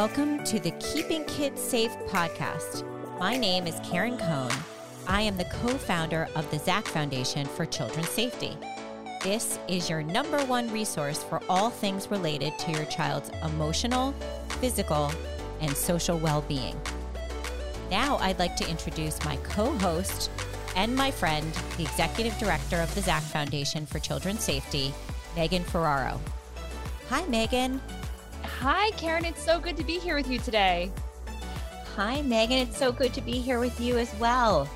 Welcome to the Keeping Kids Safe podcast. My name is Karen Cohn. I am the co founder of the ZAC Foundation for Children's Safety. This is your number one resource for all things related to your child's emotional, physical, and social well being. Now, I'd like to introduce my co host and my friend, the executive director of the ZAC Foundation for Children's Safety, Megan Ferraro. Hi, Megan. Hi, Karen. It's so good to be here with you today. Hi, Megan. It's so good to be here with you as well.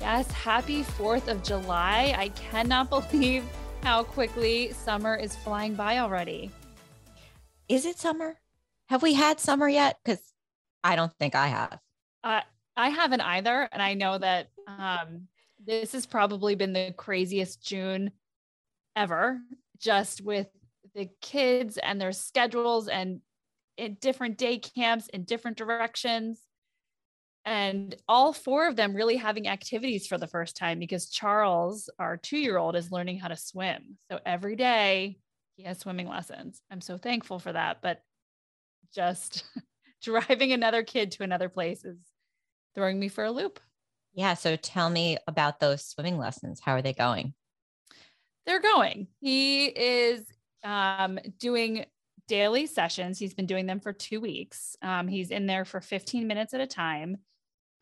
Yes, happy 4th of July. I cannot believe how quickly summer is flying by already. Is it summer? Have we had summer yet? Because I don't think I have. Uh, I haven't either. And I know that um, this has probably been the craziest June ever, just with the kids and their schedules and in different day camps in different directions and all four of them really having activities for the first time because Charles, our two year old, is learning how to swim. So every day he has swimming lessons. I'm so thankful for that. But just driving another kid to another place is throwing me for a loop. Yeah. So tell me about those swimming lessons. How are they going? They're going. He is um, doing daily sessions. He's been doing them for two weeks. Um, he's in there for 15 minutes at a time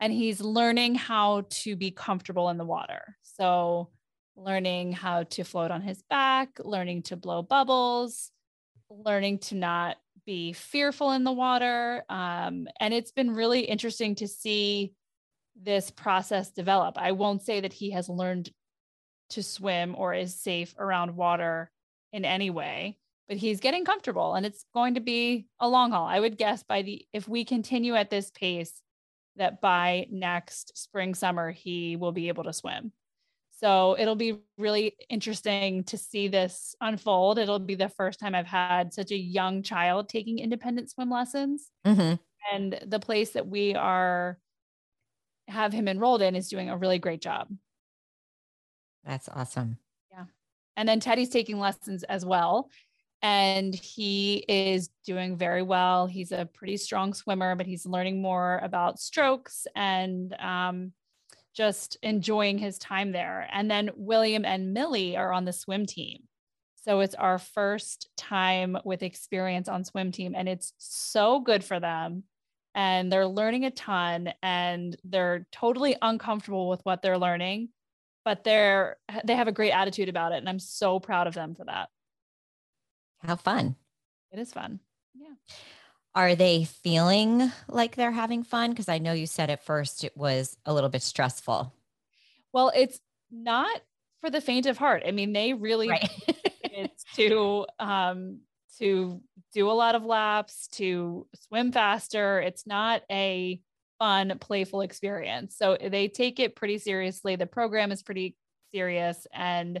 and he's learning how to be comfortable in the water. So, learning how to float on his back, learning to blow bubbles, learning to not be fearful in the water. Um, and it's been really interesting to see this process develop. I won't say that he has learned to swim or is safe around water in any way, but he's getting comfortable and it's going to be a long haul. I would guess by the, if we continue at this pace, that by next spring, summer, he will be able to swim. So it'll be really interesting to see this unfold. It'll be the first time I've had such a young child taking independent swim lessons. Mm-hmm. And the place that we are have him enrolled in is doing a really great job. That's awesome. And then Teddy's taking lessons as well and he is doing very well. He's a pretty strong swimmer, but he's learning more about strokes and um, just enjoying his time there. And then William and Millie are on the swim team. So it's our first time with experience on swim team, and it's so good for them. And they're learning a ton, and they're totally uncomfortable with what they're learning, but they're they have a great attitude about it, and I'm so proud of them for that. How fun. It is fun. Yeah. Are they feeling like they're having fun? Because I know you said at first it was a little bit stressful. Well, it's not for the faint of heart. I mean, they really right. it's to um to do a lot of laps, to swim faster. It's not a fun, playful experience. So they take it pretty seriously. The program is pretty serious and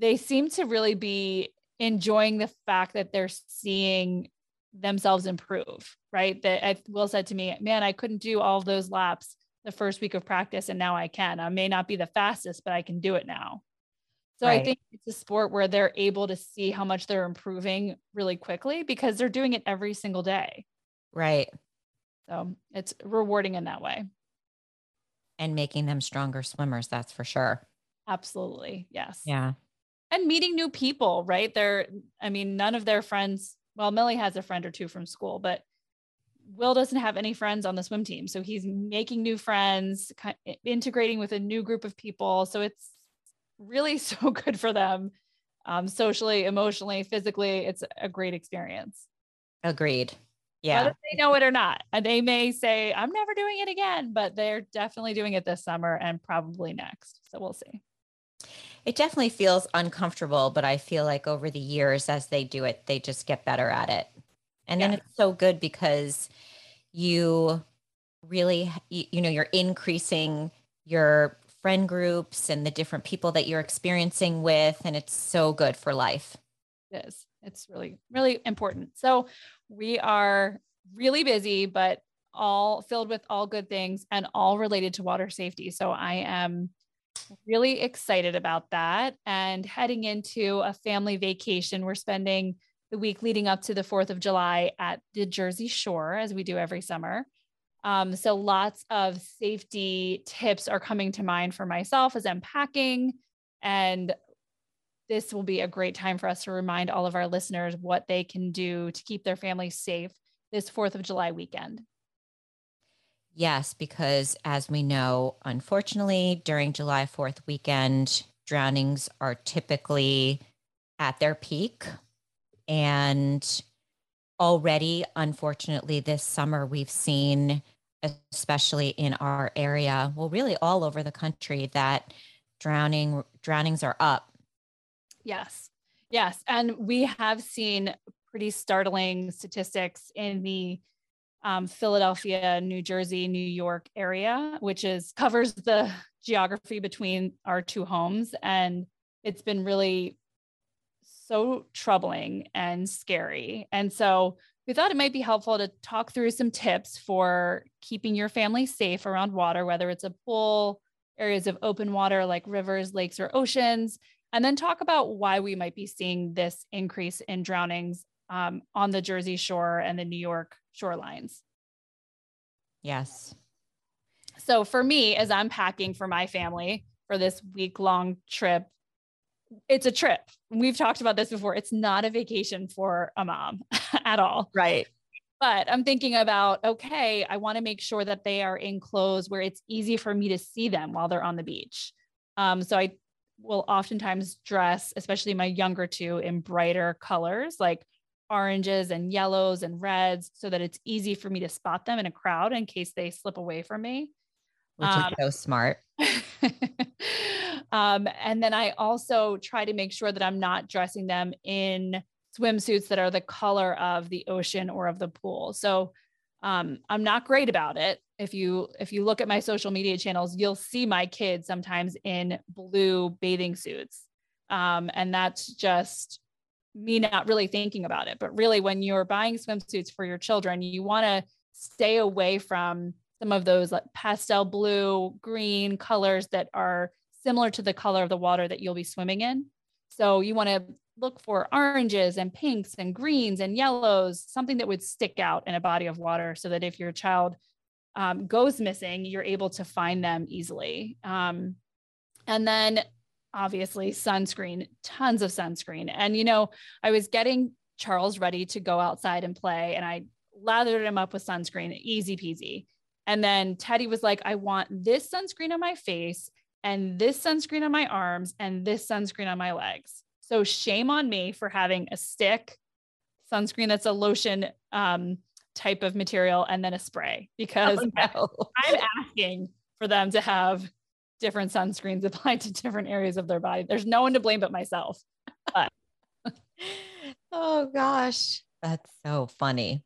they seem to really be enjoying the fact that they're seeing themselves improve, right? That Will said to me, man, I couldn't do all those laps the first week of practice and now I can. I may not be the fastest, but I can do it now. So right. I think it's a sport where they're able to see how much they're improving really quickly because they're doing it every single day. Right. So it's rewarding in that way. And making them stronger swimmers, that's for sure. Absolutely. Yes. Yeah and meeting new people, right? They're, I mean, none of their friends, well, Millie has a friend or two from school, but Will doesn't have any friends on the swim team. So he's making new friends, integrating with a new group of people. So it's really so good for them um, socially, emotionally, physically. It's a great experience. Agreed. Yeah. Whether they know it or not. And they may say, I'm never doing it again, but they're definitely doing it this summer and probably next. So we'll see. It definitely feels uncomfortable, but I feel like over the years, as they do it, they just get better at it. And yeah. then it's so good because you really, you know, you're increasing your friend groups and the different people that you're experiencing with. And it's so good for life. It is. It's really, really important. So we are really busy, but all filled with all good things and all related to water safety. So I am really excited about that and heading into a family vacation. We're spending the week leading up to the 4th of July at the Jersey Shore, as we do every summer. Um, so lots of safety tips are coming to mind for myself as I'm packing. And this will be a great time for us to remind all of our listeners what they can do to keep their families safe this 4th of July weekend. Yes, because as we know, unfortunately, during July 4th weekend, drownings are typically at their peak. And already, unfortunately, this summer, we've seen, especially in our area, well, really all over the country, that drowning drownings are up. Yes. Yes. And we have seen pretty startling statistics in the um, Philadelphia, New Jersey, New York area, which is covers the geography between our two homes. And it's been really so troubling and scary. And so we thought it might be helpful to talk through some tips for keeping your family safe around water, whether it's a pool, areas of open water like rivers, lakes, or oceans, and then talk about why we might be seeing this increase in drownings um, on the Jersey Shore and the New York shorelines. Yes. So for me, as I'm packing for my family for this week long trip, it's a trip. We've talked about this before. It's not a vacation for a mom at all. Right. But I'm thinking about, okay, I want to make sure that they are in clothes where it's easy for me to see them while they're on the beach. Um, so I will oftentimes dress, especially my younger two, in brighter colors like oranges and yellows and reds so that it's easy for me to spot them in a crowd in case they slip away from me. Which um, is so smart. um, and then I also try to make sure that I'm not dressing them in swimsuits that are the color of the ocean or of the pool. So um, I'm not great about it. If you if you look at my social media channels, you'll see my kids sometimes in blue bathing suits, um, and that's just me not really thinking about it. But really, when you're buying swimsuits for your children, you want to stay away from some of those like pastel blue, green colors that are similar to the color of the water that you'll be swimming in. So you want to look for oranges and pinks and greens and yellows, something that would stick out in a body of water so that if your child um, goes missing, you're able to find them easily. Um, and then obviously sunscreen, tons of sunscreen. And, you know, I was getting Charles ready to go outside and play, and I lathered him up with sunscreen, easy peasy. And then Teddy was like, I want this sunscreen on my face and this sunscreen on my arms and this sunscreen on my legs. So shame on me for having a stick sunscreen that's a lotion um, type of material and then a spray because oh, no. I'm asking for them to have different sunscreens applied to different areas of their body. There's no one to blame but myself. But. oh gosh, that's so funny.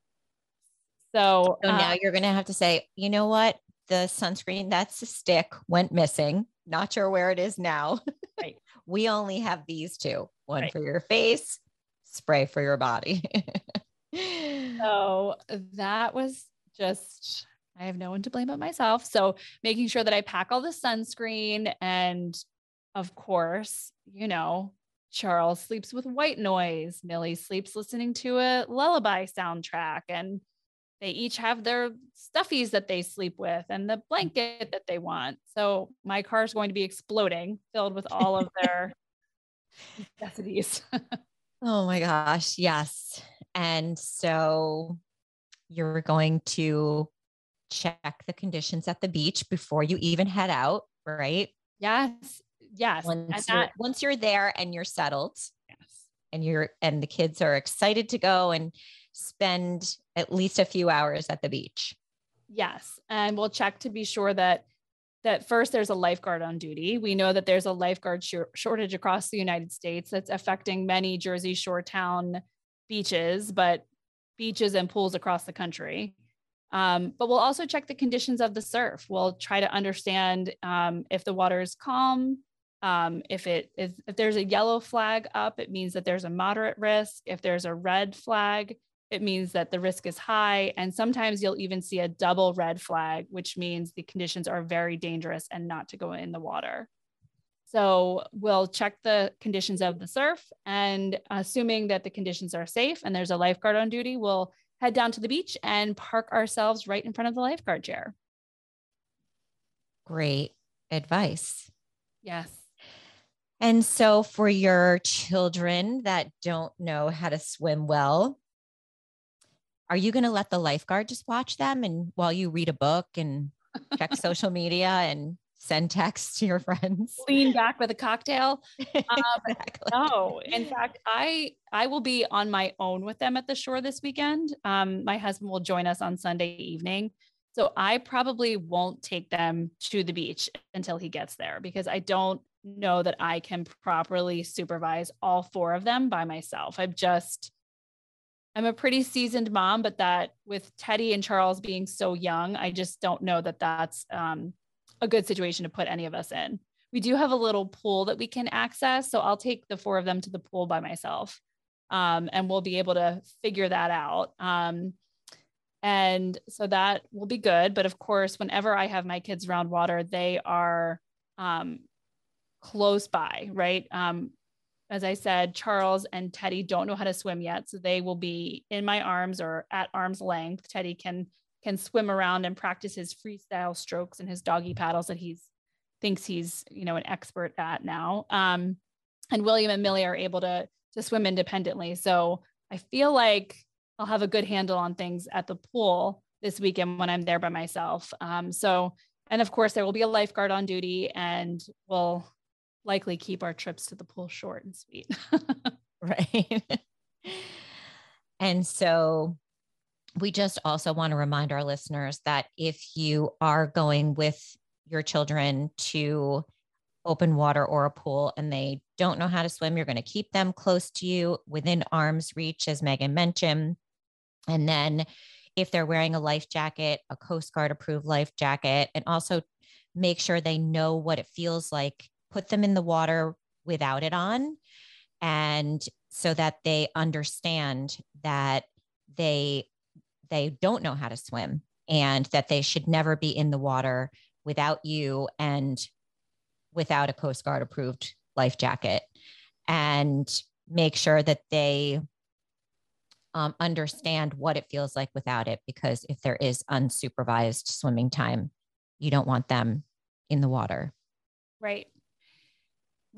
So, so now uh, you're going to have to say, you know what? The sunscreen that's a stick went missing. Not sure where it is now. Right. we only have these two one right. for your face, spray for your body. so that was just I have no one to blame but myself. So making sure that I pack all the sunscreen and of course, you know, Charles sleeps with white noise. Millie sleeps listening to a lullaby soundtrack and they each have their stuffies that they sleep with and the blanket that they want. So my car is going to be exploding, filled with all of their necessities. oh my gosh, yes. And so you're going to check the conditions at the beach before you even head out, right? Yes. Yes. Once, that, you're, once you're there and you're settled. Yes. And you're and the kids are excited to go and spend at least a few hours at the beach. Yes. And we'll check to be sure that that first there's a lifeguard on duty. We know that there's a lifeguard sh- shortage across the United States that's affecting many Jersey Shore town beaches, but beaches and pools across the country. Um, but we'll also check the conditions of the surf. We'll try to understand um, if the water is calm. Um, if it is, if there's a yellow flag up, it means that there's a moderate risk. If there's a red flag, it means that the risk is high. And sometimes you'll even see a double red flag, which means the conditions are very dangerous and not to go in the water. So we'll check the conditions of the surf and assuming that the conditions are safe and there's a lifeguard on duty, we'll head down to the beach and park ourselves right in front of the lifeguard chair. Great advice. Yes. And so, for your children that don't know how to swim well, are you going to let the lifeguard just watch them and while you read a book and check social media and send texts to your friends? Lean back with a cocktail. Um, exactly. No, in fact, I I will be on my own with them at the shore this weekend. Um, my husband will join us on Sunday evening. So I probably won't take them to the beach until he gets there because I don't know that I can properly supervise all four of them by myself. I've just, I'm a pretty seasoned mom, but that with Teddy and Charles being so young, I just don't know that that's um, a good situation to put any of us in. We do have a little pool that we can access. So I'll take the four of them to the pool by myself um, and we'll be able to figure that out. Um, and so that will be good. But of course, whenever I have my kids around water, they are um, close by, right? Um, as I said, Charles and Teddy don't know how to swim yet, so they will be in my arms or at arm's length. Teddy can can swim around and practice his freestyle strokes and his doggy paddles that he's thinks he's you know an expert at now. Um, and William and Millie are able to to swim independently, so I feel like I'll have a good handle on things at the pool this weekend when I'm there by myself. Um, so and of course there will be a lifeguard on duty and we'll likely keep our trips to the pool short and sweet. right. and so we just also want to remind our listeners that if you are going with your children to open water or a pool and they don't know how to swim, you're going to keep them close to you within arm's reach, as Megan mentioned. And then if they're wearing a life jacket, a Coast Guard approved life jacket, and also make sure they know what it feels like put them in the water without it on and so that they understand that they they don't know how to swim and that they should never be in the water without you and without a coast guard approved life jacket. And make sure that they um, understand what it feels like without it because if there is unsupervised swimming time you don't want them in the water. Right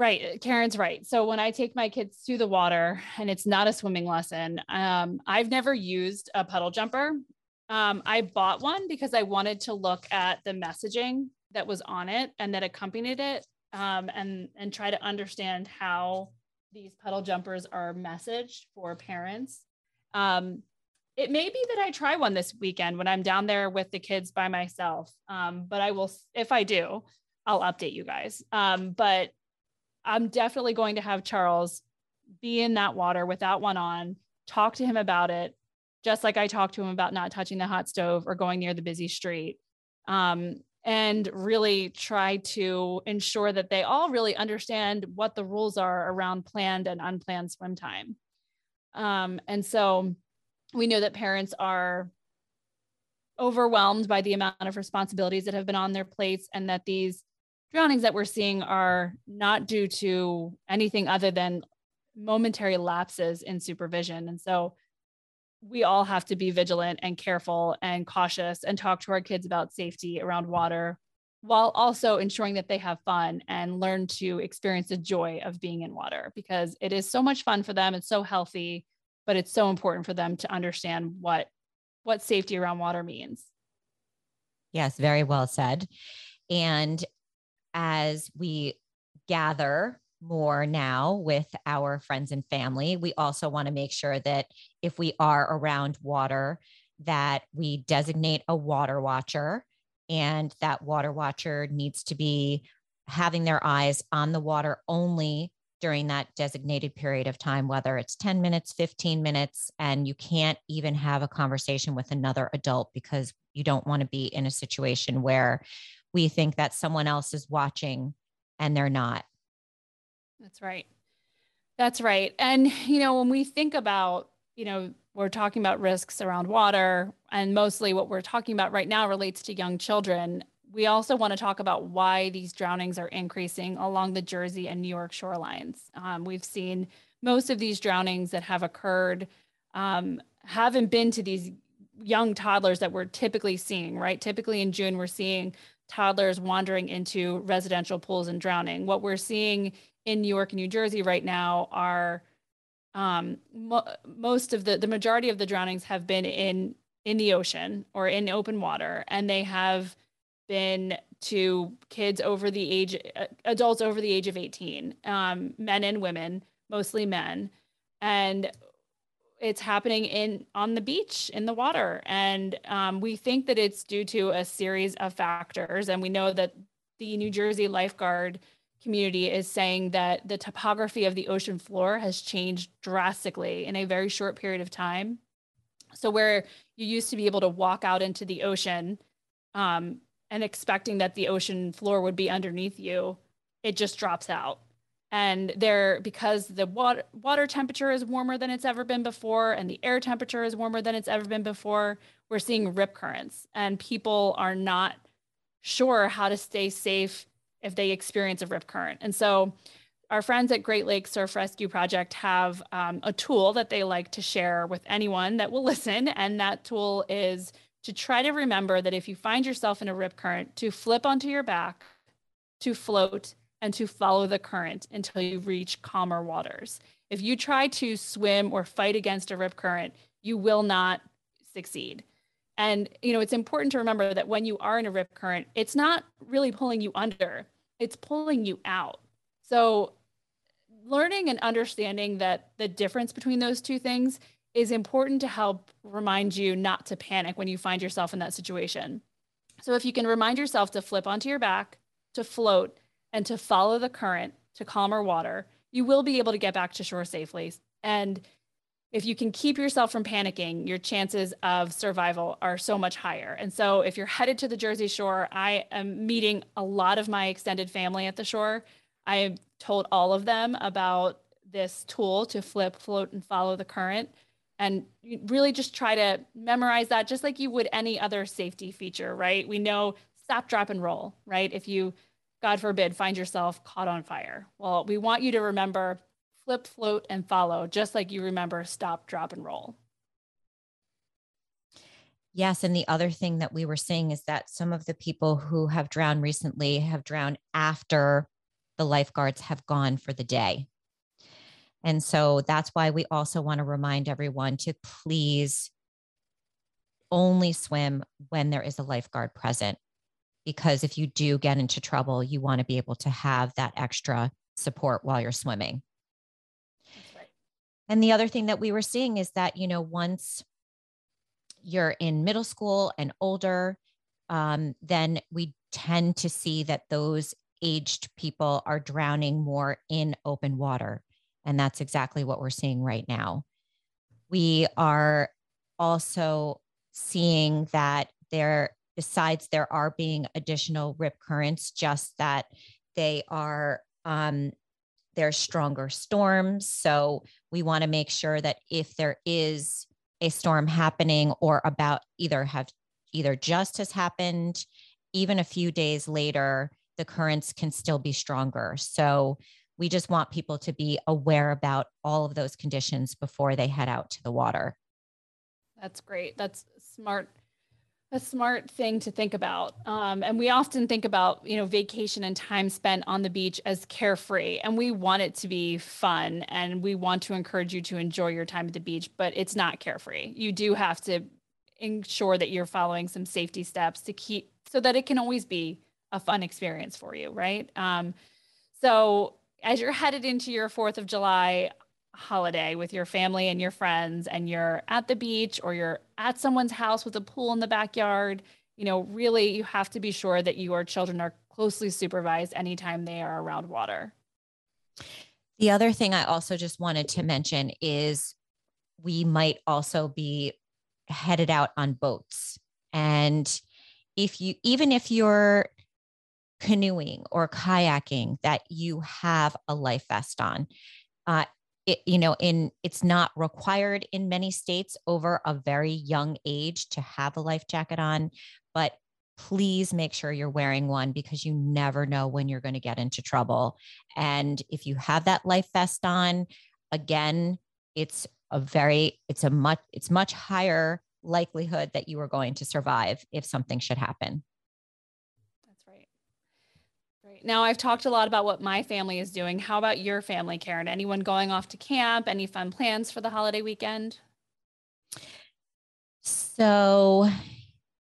Right. Karen's right. So when I take my kids to the water and it's not a swimming lesson, um, I've never used a puddle jumper. Um, I bought one because I wanted to look at the messaging that was on it and that accompanied it um, and, and try to understand how these puddle jumpers are messaged for parents. Um, it may be that I try one this weekend when I'm down there with the kids by myself. Um, but I will, if I do, I'll update you guys. Um, but I'm definitely going to have Charles be in that water without one on, talk to him about it, just like I talked to him about not touching the hot stove or going near the busy street. Um, and really try to ensure that they all really understand what the rules are around planned and unplanned swim time. Um, and so we know that parents are overwhelmed by the amount of responsibilities that have been on their plates and that these drownings that we're seeing are not due to anything other than momentary lapses in supervision. And so we all have to be vigilant and careful and cautious and talk to our kids about safety around water while also ensuring that they have fun and learn to experience the joy of being in water because it is so much fun for them. It's so healthy but it's so important for them to understand what what safety around water means. Yes very well said. And as we gather more now with our friends and family, we also want to make sure that if we are around water, that we designate a water watcher and that water watcher needs to be having their eyes on the water only during that designated period of time, whether it's 10 minutes, 15 minutes, and you can't even have a conversation with another adult because you don't want to be in a situation where we think that someone else is watching and they're not. That's right. That's right. And, you know, when we think about, you know, we're talking about risks around water, and mostly what we're talking about right now relates to young children. we also want to talk about why these drownings are increasing along the Jersey and New York shorelines. Um, we've seen most of these drownings that have occurred um, haven't been to these young toddlers that we're typically seeing, right? Typically in June, we're seeing toddlers wandering into residential pools and drowning. What we're seeing in New York and New Jersey right now are um, mo- most of the the majority of the drownings have been in in the ocean or in open water, and they have been to kids over the age uh, adults over the age of 18 um, men and women mostly men and it's happening in on the beach in the water. And um, we think that it's due to a series of factors. And we know that the new jersey lifeguard community is saying that the topography of the ocean floor has changed drastically in a very short period of time. So where you used to be able to walk out into the ocean um, and expecting that the ocean floor would be underneath you it just drops out and there because the water water temperature is warmer than it's ever been before and the air temperature is warmer than it's ever been before we're seeing rip currents. And people are not sure how to stay safe if they experience a rip current. And so our friends at great lakes surf rescue project have um, a tool that they like to share with anyone that will listen. And that tool is to try to remember that if you find yourself in a rip current to flip onto your back to float and to follow the current until you reach calmer waters. If you try to swim or fight against a rip current, you will not succeed. And you know, it's important to remember that when you are in a rip current, it's not really pulling you under, it's pulling you out. So learning and understanding that the difference between those two things is important to help remind you not to panic when you find yourself in that situation. So if you can remind yourself to flip onto your back, to float, and to follow the current to calmer water, you will be able to get back to shore safely. And if you can keep yourself from panicking, your chances of survival are so much higher. And so, if you're headed to the Jersey Shore, I am meeting a lot of my extended family at the shore. I told all of them about this tool to flip, float, and follow the current. And really just try to memorize that just like you would any other safety feature, right? We know stop, drop, and roll, right? If you God forbid, find yourself caught on fire. Well, we want you to remember flip, float, and follow, just like you remember stop, drop, and roll. Yes. And the other thing that we were seeing is that some of the people who have drowned recently have drowned after the lifeguards have gone for the day. And so that's why we also want to remind everyone to please only swim when there is a lifeguard present because if you do get into trouble, you want to be able to have that extra support while you're swimming. Right. And the other thing that we were seeing is that, you know, once you're in middle school and older, um, then we tend to see that those aged people are drowning more in open water. And that's exactly what we're seeing right now. We are also seeing that there besides there are being additional rip currents, just that they are um, there's stronger storms. So we want to make sure that if there is a storm happening or about either have either just has happened, even a few days later, the currents can still be stronger. So we just want people to be aware about all of those conditions before they head out to the water. That's great. That's smart a smart thing to think about. Um, and we often think about, you know, vacation and time spent on the beach as carefree. And we want it to be fun and we want to encourage you to enjoy your time at the beach, but it's not carefree. You do have to ensure that you're following some safety steps to keep so that it can always be a fun experience for you, right? Um, so as you're headed into your 4th of July, holiday with your family and your friends and you're at the beach or you're at someone's house with a pool in the backyard, you know, really you have to be sure that your children are closely supervised anytime they are around water. The other thing I also just wanted to mention is we might also be headed out on boats. And if you, even if you're canoeing or kayaking, that you have a life vest on. Uh, it, you know, in it's not required in many states over a very young age to have a life jacket on, but please make sure you're wearing one because you never know when you're going to get into trouble. And if you have that life vest on, again, it's a very, it's a much, it's much higher likelihood that you are going to survive if something should happen. Now I've talked a lot about what my family is doing. How about your family, Karen? Anyone going off to camp? Any fun plans for the holiday weekend? So,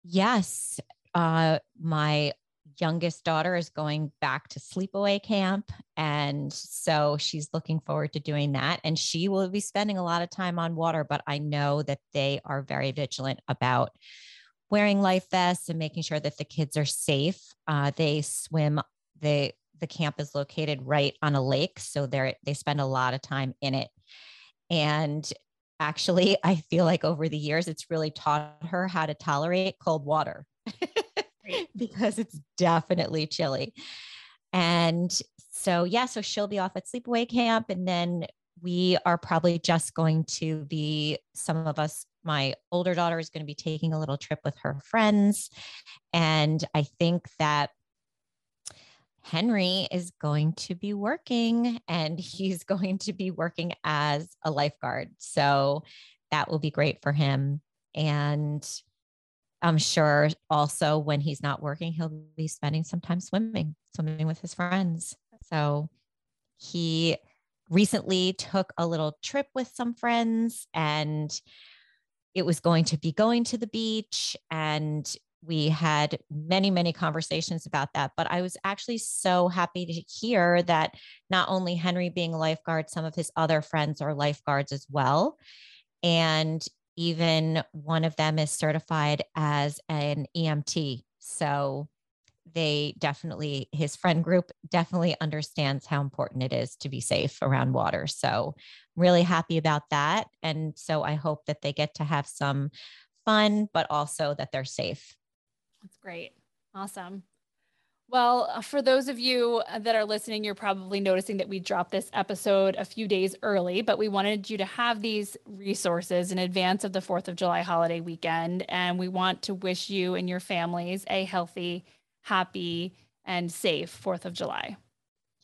yes, uh, my youngest daughter is going back to sleepaway camp. And so she's looking forward to doing that. And she will be spending a lot of time on water, but I know that they are very vigilant about wearing life vests and making sure that the kids are safe. Uh, they swim, they, the camp is located right on a lake. So they're, they spend a lot of time in it. And actually, I feel like over the years, it's really taught her how to tolerate cold water. because it's definitely chilly. And so, yeah, so she'll be off at sleepaway camp. And then we are probably just going to be, some of us, my older daughter is going to be taking a little trip with her friends. And I think that Henry is going to be working and he's going to be working as a lifeguard. So that will be great for him. And I'm sure also when he's not working, he'll be spending some time swimming, swimming with his friends. So he recently took a little trip with some friends and it was going to be going to the beach and we had many many conversations about that but i was actually so happy to hear that not only henry being a lifeguard some of his other friends are lifeguards as well and even one of them is certified as an EMT. So they definitely, his friend group definitely understands how important it is to be safe around water. So, I'm really happy about that. And so, I hope that they get to have some fun, but also that they're safe. That's great. Awesome. Well, uh, for those of you uh, that are listening, you're probably noticing that we dropped this episode a few days early, but we wanted you to have these resources in advance of the 4th of July holiday weekend. And we want to wish you and your families a healthy, happy, and safe 4th of July.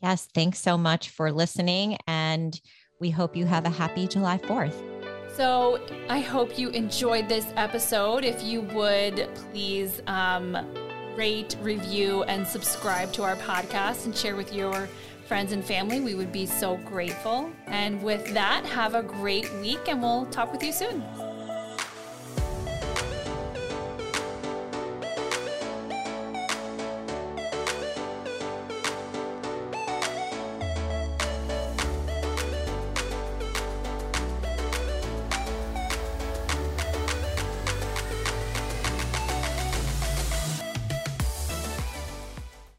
Yes. Thanks so much for listening. And we hope you have a happy July 4th. So I hope you enjoyed this episode. If you would please, um, rate, review, and subscribe to our podcast and share with your friends and family. We would be so grateful. And with that, have a great week and we'll talk with you soon.